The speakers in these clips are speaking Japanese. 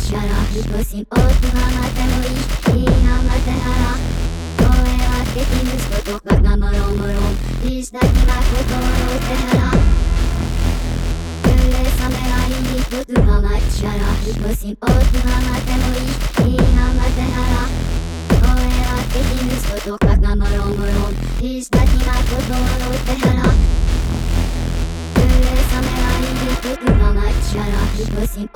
ちなら引っ越し大きなまたのいいいいまたなら声はできぬしことががもろもろにしたきなを手払うれさめないにことまちなら引し大きなまたのいいいいまたならできぬしことががもろもろにしたきなを手払うれさめないにことまちなら引っ越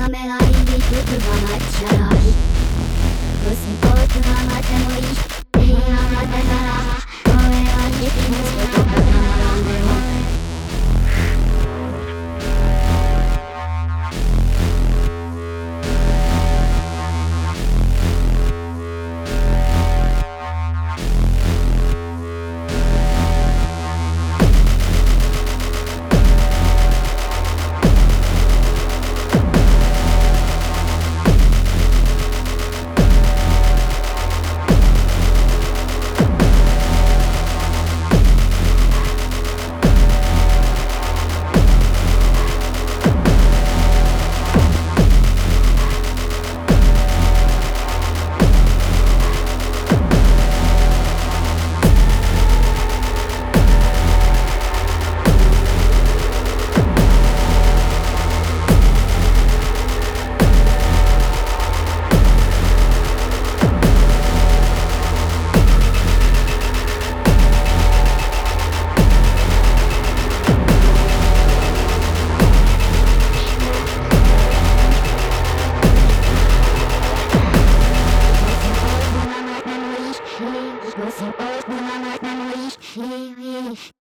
震え覚めないいくつはまっちゃら少しぽくはまってもいい。